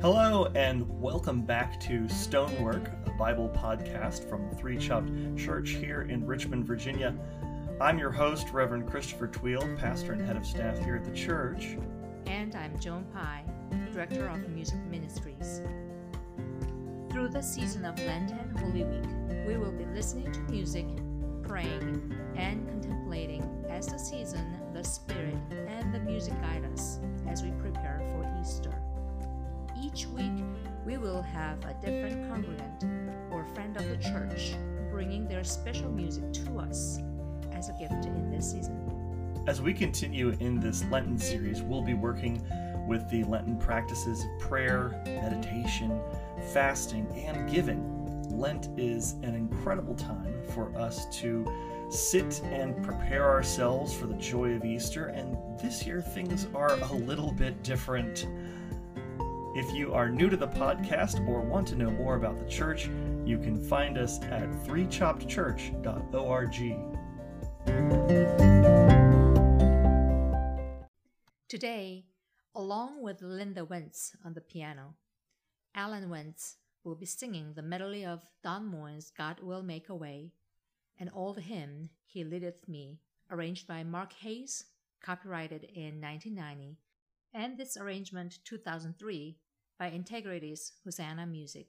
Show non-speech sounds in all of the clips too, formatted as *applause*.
Hello, and welcome back to Stonework, a Bible podcast from Three Chopt Church here in Richmond, Virginia. I'm your host, Reverend Christopher Tweel, pastor and head of staff here at the church. And I'm Joan Pye, Director of Music Ministries. Through the season of Lent and Holy Week, we will be listening to music, praying, and contemplating as the season, the Spirit, and the music guide us as we prepare for Easter. Each week, we will have a different congregant or friend of the church bringing their special music to us as a gift in this season. As we continue in this Lenten series, we'll be working with the Lenten practices of prayer, meditation, fasting, and giving. Lent is an incredible time for us to sit and prepare ourselves for the joy of Easter, and this year things are a little bit different. If you are new to the podcast or want to know more about the church, you can find us at threechoptchurch.org. Today, along with Linda Wentz on the piano, Alan Wentz will be singing the medley of Don Moen's God Will Make a Way and the hymn He Leadeth Me, arranged by Mark Hayes, copyrighted in 1990 and this arrangement 2003 by Integrity's Hosanna Music.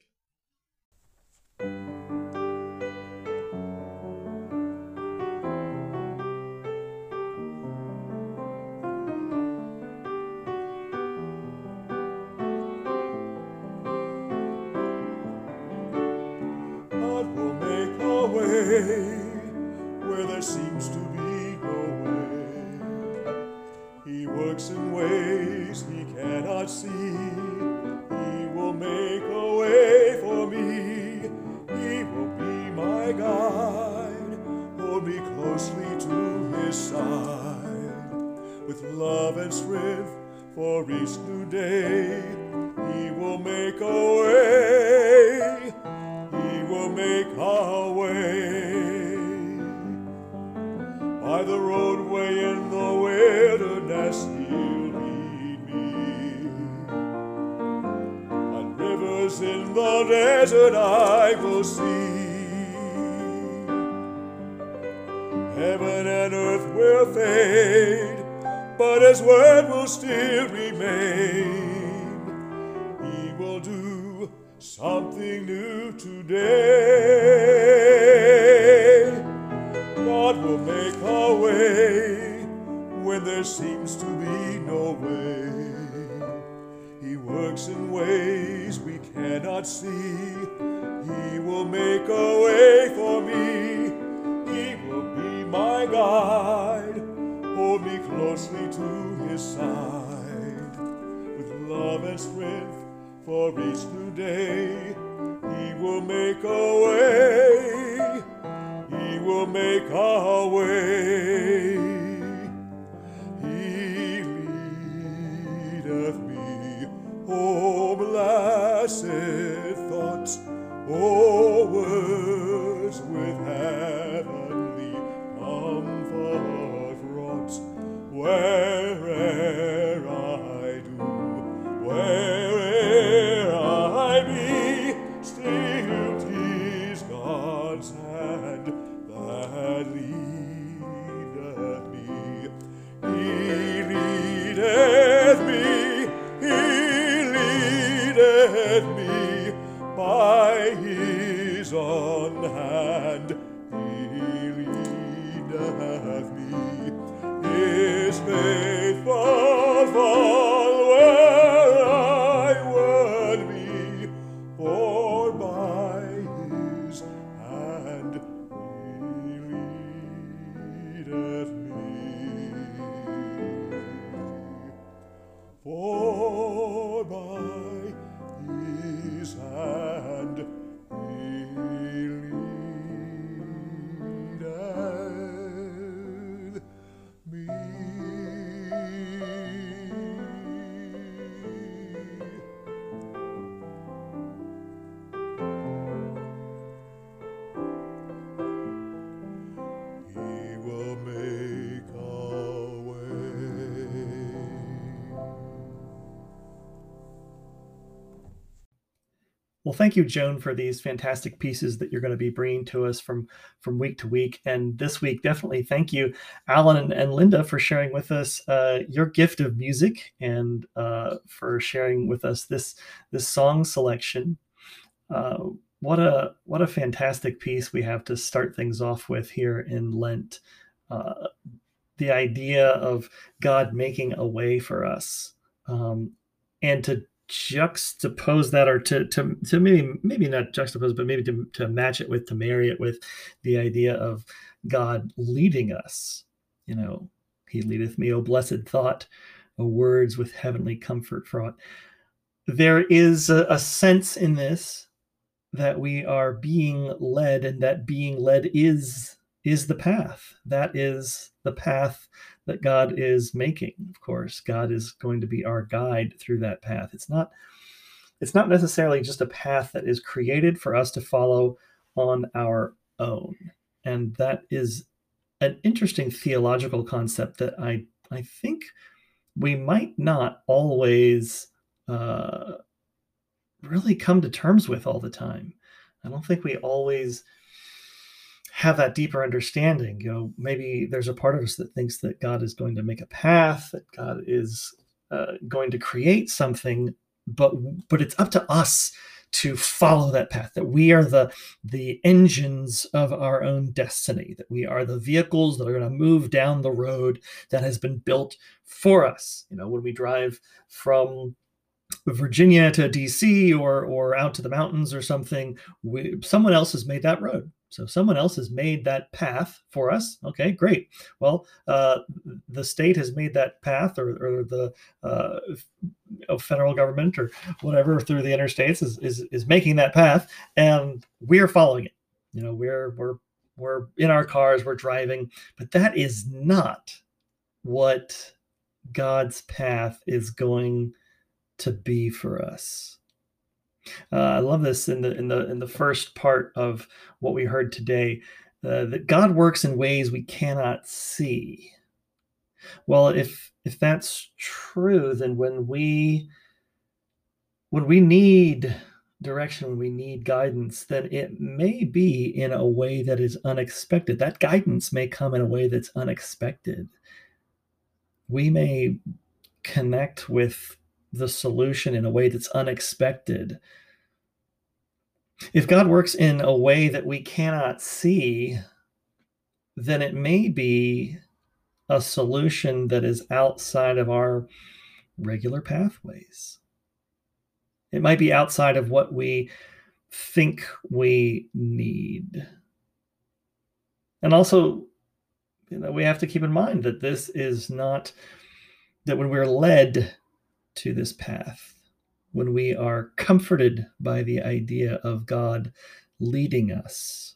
Strength for each new day, he will make a way. He will make a way by the roadway in the wilderness. He'll lead me, and rivers in the desert I will see. Heaven and earth will fade, but His word will still remain. He will do something new today. God will make a way when there seems to be no way. He works in ways we cannot see. He will make a to his side with love and strength for each new day. He will make a way. For by His hand He thank you, Joan, for these fantastic pieces that you're going to be bringing to us from from week to week. And this week, definitely thank you, Alan and, Linda, for sharing with us uh, your gift of music and uh, for sharing with us this this song selection. Uh, what a what a fantastic piece we have to start things off with here in Lent. Uh, the idea of God making a way for us, um, and to juxtapose that or to to to maybe maybe not juxtapose but maybe to, to match it with to marry it with the idea of god leading us. You know he leadeth me o blessed thought o words with heavenly comfort fraught. There is a, a sense in this that we are being led and that being led is is the path. That is the path that God is making. Of course, God is going to be our guide through that path. It's not it's not necessarily just a path that is created for us to follow on our own. And that is an interesting theological concept that I I think we might not always uh, really come to terms with all the time. I don't think we always have that deeper understanding. You know, maybe there's a part of us that thinks that God is going to make a path, that God is uh, going to create something, but but it's up to us to follow that path. That we are the the engines of our own destiny. That we are the vehicles that are going to move down the road that has been built for us. You know, when we drive from Virginia to DC or or out to the mountains or something, we, someone else has made that road so someone else has made that path for us. Okay, great. Well, uh, the state has made that path, or, or the uh, federal government, or whatever through the interstates is, is is making that path, and we're following it. You know, we're we're we're in our cars, we're driving, but that is not what God's path is going to be for us. Uh, I love this in the in the in the first part of what we heard today. Uh, that God works in ways we cannot see. Well, if if that's true, then when we when we need direction, when we need guidance, then it may be in a way that is unexpected. That guidance may come in a way that's unexpected. We may connect with the solution in a way that's unexpected. If God works in a way that we cannot see, then it may be a solution that is outside of our regular pathways. It might be outside of what we think we need. And also, you know, we have to keep in mind that this is not that when we're led to this path, when we are comforted by the idea of God leading us,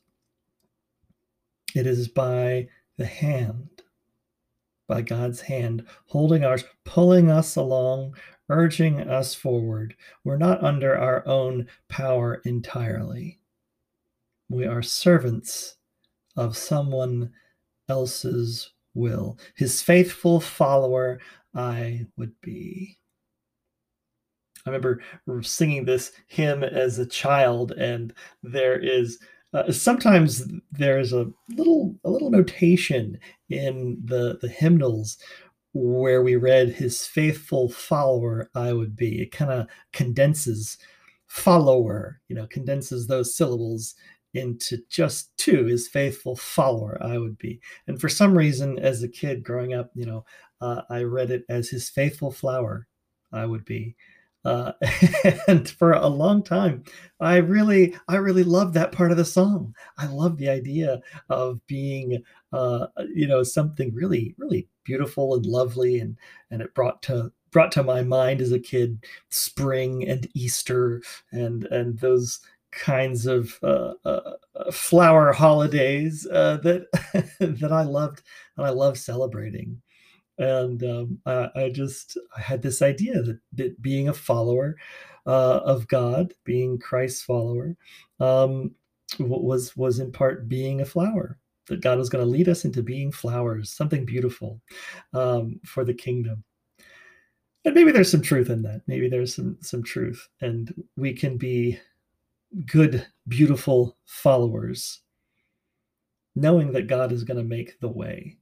it is by the hand, by God's hand, holding ours, pulling us along, urging us forward. We're not under our own power entirely. We are servants of someone else's will. His faithful follower I would be. I remember singing this hymn as a child, and there is uh, sometimes there's a little a little notation in the the hymnals where we read his faithful follower I would be. It kind of condenses follower, you know, condenses those syllables into just two his faithful follower i would be and for some reason as a kid growing up you know uh, i read it as his faithful flower i would be uh, *laughs* and for a long time i really i really loved that part of the song. I love the idea of being uh, you know something really really beautiful and lovely and and it brought to brought to my mind as a kid spring and easter and and those kinds of uh, uh, uh flower holidays uh, that *laughs* that i loved and i love celebrating and um, I, I, just I had this idea that, that being a follower uh, of God, being Christ's follower, um, was was in part being a flower. That God was going to lead us into being flowers, something beautiful um, for the kingdom. And maybe there's some truth in that. Maybe there's some some truth, and we can be good, beautiful followers, knowing that God is going to make the way,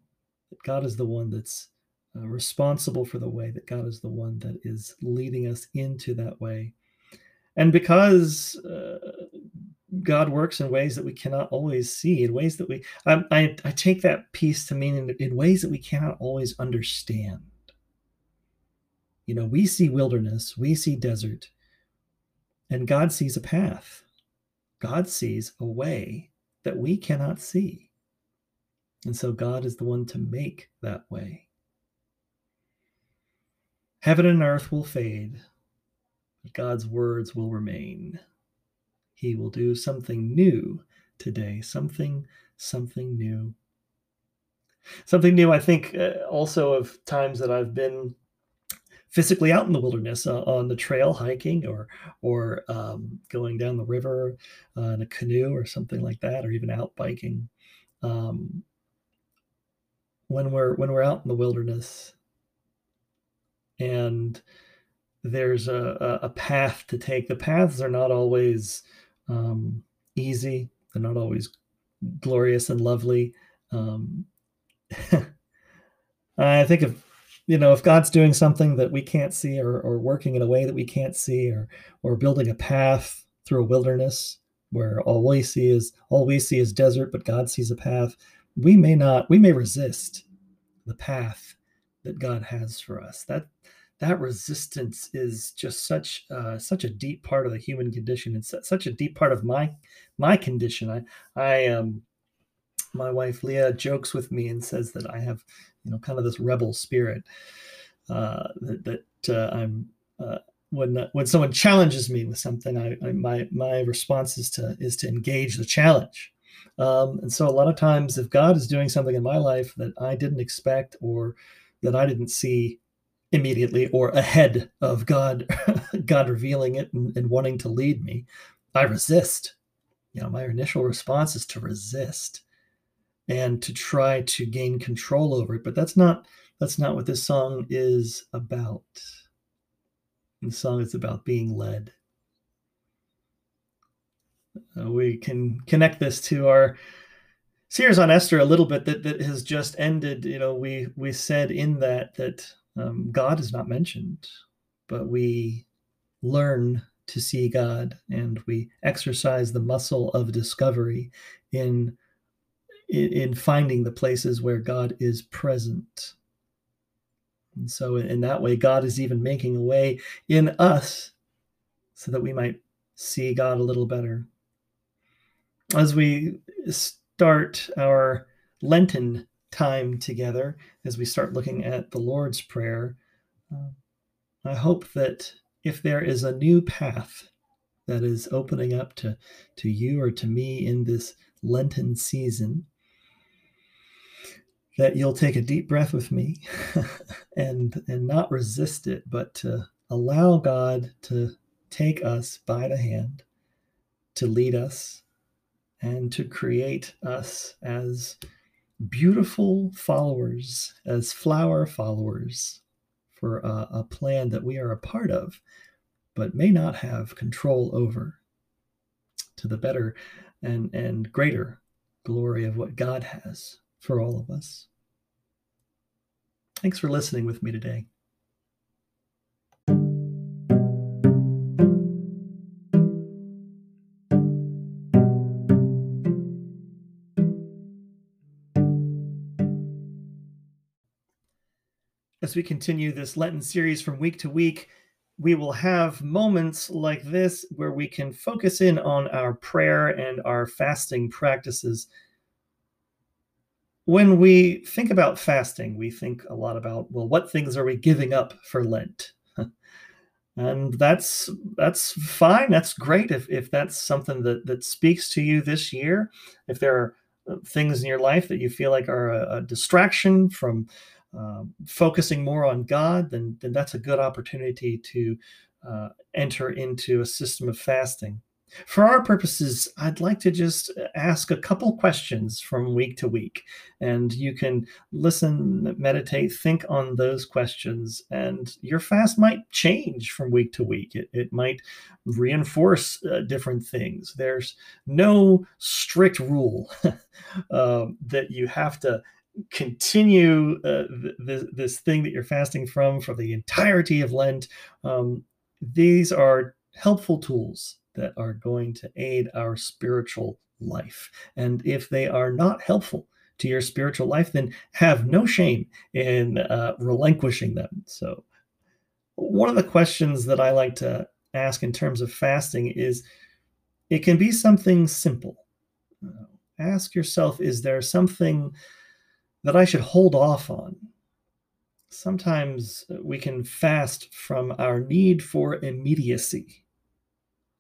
that God is the one that's uh, responsible for the way, that God is the one that is leading us into that way. And because uh, God works in ways that we cannot always see, in ways that we, I, I, I take that piece to mean in, in ways that we cannot always understand. You know, we see wilderness, we see desert, and God sees a path. God sees a way that we cannot see. And so God is the one to make that way. Heaven and earth will fade, but God's words will remain. He will do something new today, something, something new. Something new, I think, uh, also of times that I've been physically out in the wilderness uh, on the trail hiking or or um, going down the river uh, in a canoe or something like that or even out biking um, when we're when we're out in the wilderness and there's a, a path to take. The paths are not always um, easy. They're not always glorious and lovely. Um, *laughs* i think of you know if god's doing something that we can't see or, or working in a way that we can't see or or building a path through a wilderness where all we see is all we see is desert but god sees a path we may not we may resist the path that god has for us. That that resistance is just such uh, such a deep part of the human condition and such a deep part of my my condition i i um my wife leah jokes with me and says that i have you know kind of this rebel spirit uh, that, that uh, I'm uh, when uh, when someone challenges me with something, I, I, my my response is to is to engage the challenge. Um, and so a lot of times, if God is doing something in my life that I didn't expect or that I didn't see immediately or ahead of God *laughs* God revealing it and, and wanting to lead me, I resist. You know, my initial response is to resist and to try to gain control over it. But that's not that's not what this song is about. The song is about being led. Uh, we can connect this to our series on Esther a little bit that, that has just ended. You know, we we said in that that um, God is not mentioned, but we learn to see God and we exercise the muscle of discovery in in, in finding the places where God is present. And so, in that way, God is even making a way in us so that we might see God a little better. As we start our Lenten time together, as we start looking at the Lord's Prayer, uh, I hope that if there is a new path that is opening up to, to you or to me in this Lenten season, that you'll take a deep breath with me *laughs* and and not resist it but to allow god to take us by the hand to lead us and to create us as beautiful followers as flower followers for a, a plan that we are a part of but may not have control over to the better and and greater glory of what god has for all of us Thanks for listening with me today. As we continue this Lenten series from week to week, we will have moments like this where we can focus in on our prayer and our fasting practices when we think about fasting, we think a lot about well, what things are we giving up for Lent? *laughs* and that's that's fine. That's great if if that's something that that speaks to you this year. If there are uh, things in your life that you feel like are a, a distraction from um, focusing more on God, then then that's a good opportunity to uh, enter into a system of fasting. For our purposes, I'd like to just ask a couple questions from week to week, and you can listen, meditate, think on those questions, and your fast might change from week to week. It, it might reinforce uh, different things. There's no strict rule *laughs* uh, that you have to continue uh, th- this thing that you're fasting from for the entirety of Lent. Um, these are helpful tools that are going to aid our spiritual life. And if they are not helpful to your spiritual life, then have no shame in uh, relinquishing them. So, one of the questions that I like to ask in terms of fasting is it can be something simple. Uh, ask yourself, is there something that I should hold off on? Sometimes we can fast from our need for immediacy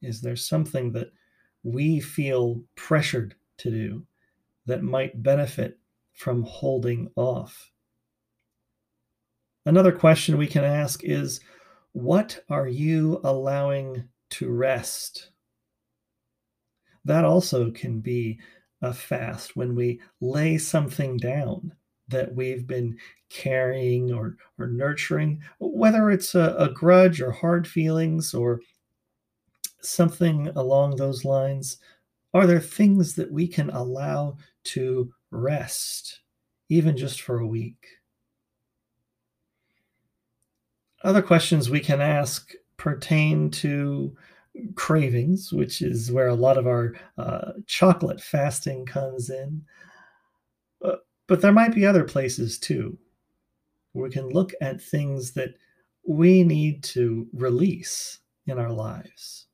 is there something that we feel pressured to do that might benefit from holding off? Another question we can ask is what are you allowing to rest? That also can be a fast when we lay something down that we've been carrying or, or nurturing, whether it's a, a grudge or hard feelings or something along those lines? Are there things that we can allow to rest, even just for a week? Other questions we can ask pertain to cravings, which is where a lot of our uh, chocolate fasting comes in. Uh, but there might be other places too. We can look at things that we need to release in our lives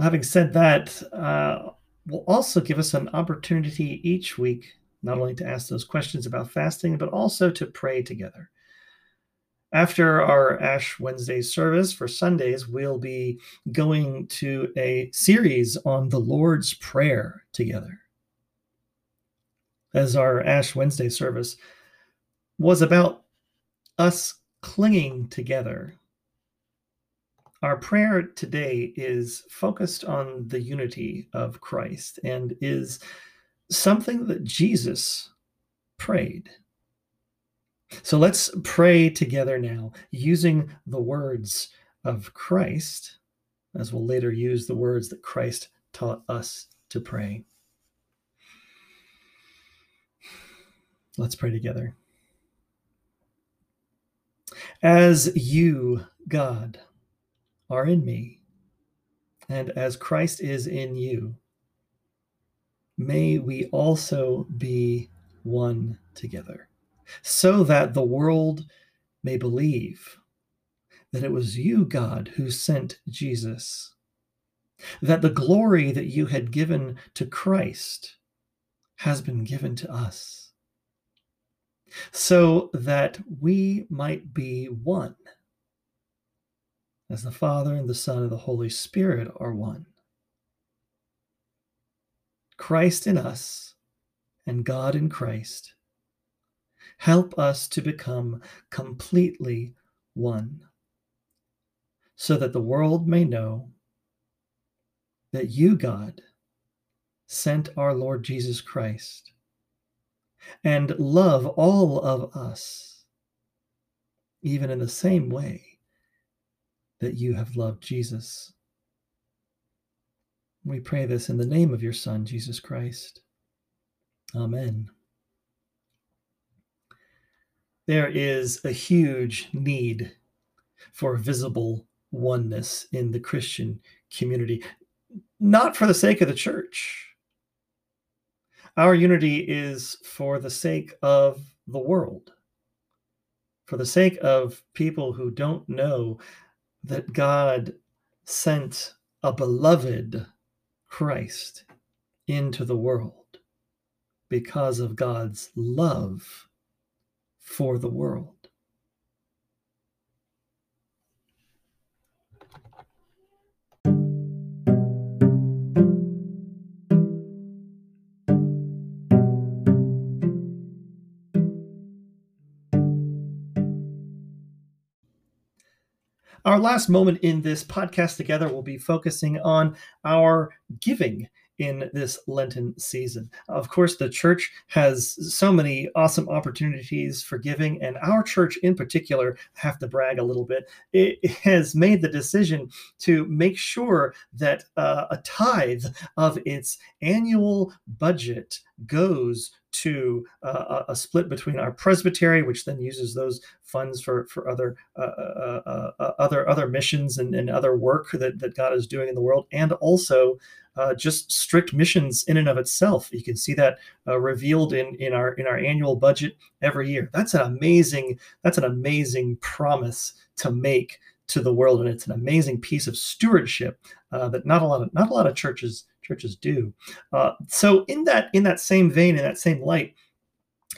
having said that, uh, will also give us an opportunity each week not only to ask those questions about fasting, but also to pray together. After our Ash Wednesday service for Sundays, we'll be going to a series on the Lord's Prayer together. As our Ash Wednesday service was about us clinging together our prayer today is focused on the unity of Christ and is something that Jesus prayed. So let's pray together now using the words of Christ, as we'll later use the words that Christ taught us to pray. Let's pray together. As you, God, are in me, and as Christ is in you, may we also be one together, so that the world may believe that it was you, God, who sent Jesus, that the glory that you had given to Christ has been given to us, so that we might be one as the Father and the Son and the Holy Spirit are one. Christ in us and God in Christ help us to become completely one, so that the world may know that you, God, sent our Lord Jesus Christ and love all of us, even in the same way that you have loved Jesus. We pray this in the name of your Son, Jesus Christ. Amen. There is a huge need for visible oneness in the Christian community, not for the sake of the church. Our unity is for the sake of the world, for the sake of people who don't know that God sent a beloved Christ into the world because of God's love for the world. Our last moment in this podcast together will be focusing on our giving in this Lenten season. Of course, the church has so many awesome opportunities for giving, and our church in particular, have to brag a little bit, it has made the decision to make sure that uh, a tithe of its annual budget goes to uh, a split between our presbytery, which then uses those funds for for other uh, uh, uh, uh other other missions and, and other work that, that God is doing in the world, and also uh, just strict missions in and of itself. You can see that revealed in in our in our annual budget every year. That's an amazing that's an amazing promise to make to the world, and it's an amazing piece of stewardship that not a lot of not a lot of churches churches do. Uh, so in that in that same vein, in that same light,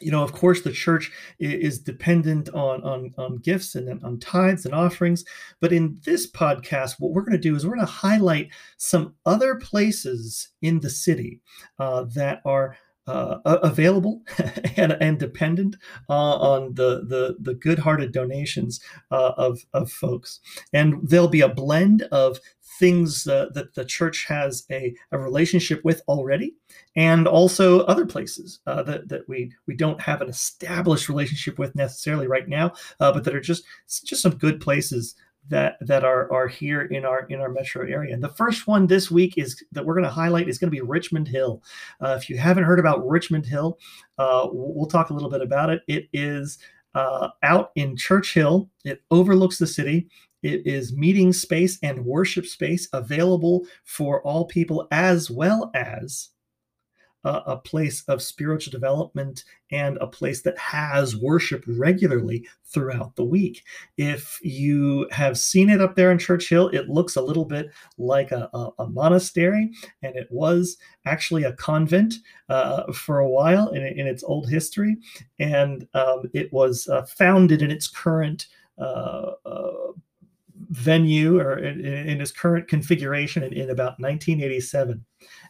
you know, of course, the church is dependent on on, on gifts and on tithes and offerings. But in this podcast, what we're going to do is we're going to highlight some other places in the city uh, that are uh, available *laughs* and, and dependent uh, on the, the, the good-hearted donations uh, of, of folks. And there'll be a blend of things uh, that the church has a, a relationship with already, and also other places uh, that, that we, we don't have an established relationship with necessarily right now, uh, but that are just, just some good places that that are are here in our in our metro area. And the first one this week is that we're going to highlight is going to be Richmond Hill. Uh, if you haven't heard about Richmond Hill, uh, we'll talk a little bit about it. It is uh, out in Church Hill. It overlooks the city. It is meeting space and worship space available for all people, as well as a, a place of spiritual development and a place that has worship regularly throughout the week. If you have seen it up there in Church Hill, it looks a little bit like a, a, a monastery, and it was actually a convent uh, for a while in, in, its old history, and um, it was uh, founded in its current. Uh, uh venue or in, in, its current configuration in, in about 1987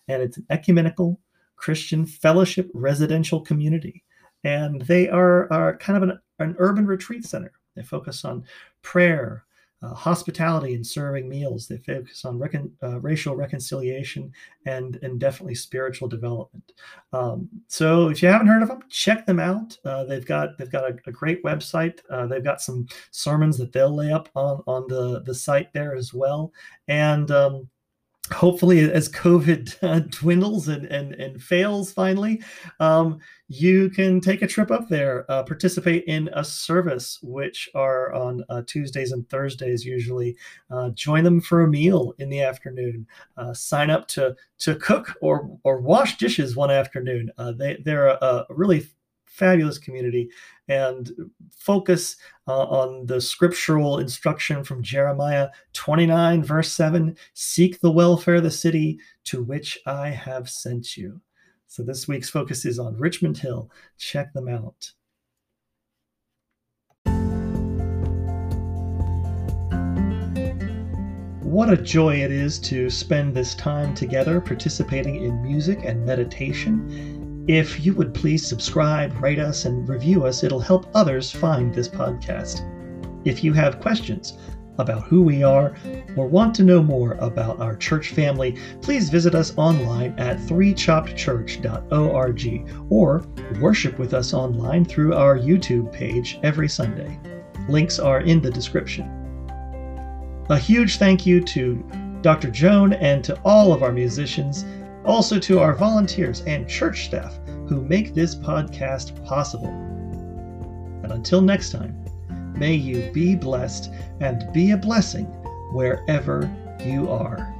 and it's an ecumenical Christian Fellowship Residential Community. And they are, are kind of an, an urban retreat center. They focus on prayer, uh, hospitality, and serving meals. They focus on recon, uh, racial reconciliation and, and definitely spiritual development. Um, so if you haven't heard of them, check them out. Uh, they've got they've got a, a great website. Uh, they've got some sermons that they'll lay up on on the the site there as well. And um, hopefully as covid *laughs* uh, dwindles and, and and fails finally um, you can take a trip up there uh, participate in a service which are on uh, tuesdays and thursdays usually. Uh, join them for a meal in the afternoon. Uh, sign up to to cook or or wash dishes one afternoon. Uh, they they're a, a really fabulous community and focus uh, on the scriptural instruction from Jeremiah 29, verse 7 Seek the welfare of the city to which I have sent you. So this week's focus is on Richmond Hill. Check them out. What a joy it is to spend this time together participating in music and meditation if you would please subscribe, rate us, and review us, it'll help others find this podcast. If you have questions about who we are or want to know more about our church family, please visit us online at threechoptchurch.org or worship with us online through our YouTube page every Sunday. Links are in the description. A huge thank you to Dr. Joan and to all of our musicians also to our volunteers and church staff who make this podcast possible. And until next time, may you be blessed and be a blessing wherever you are.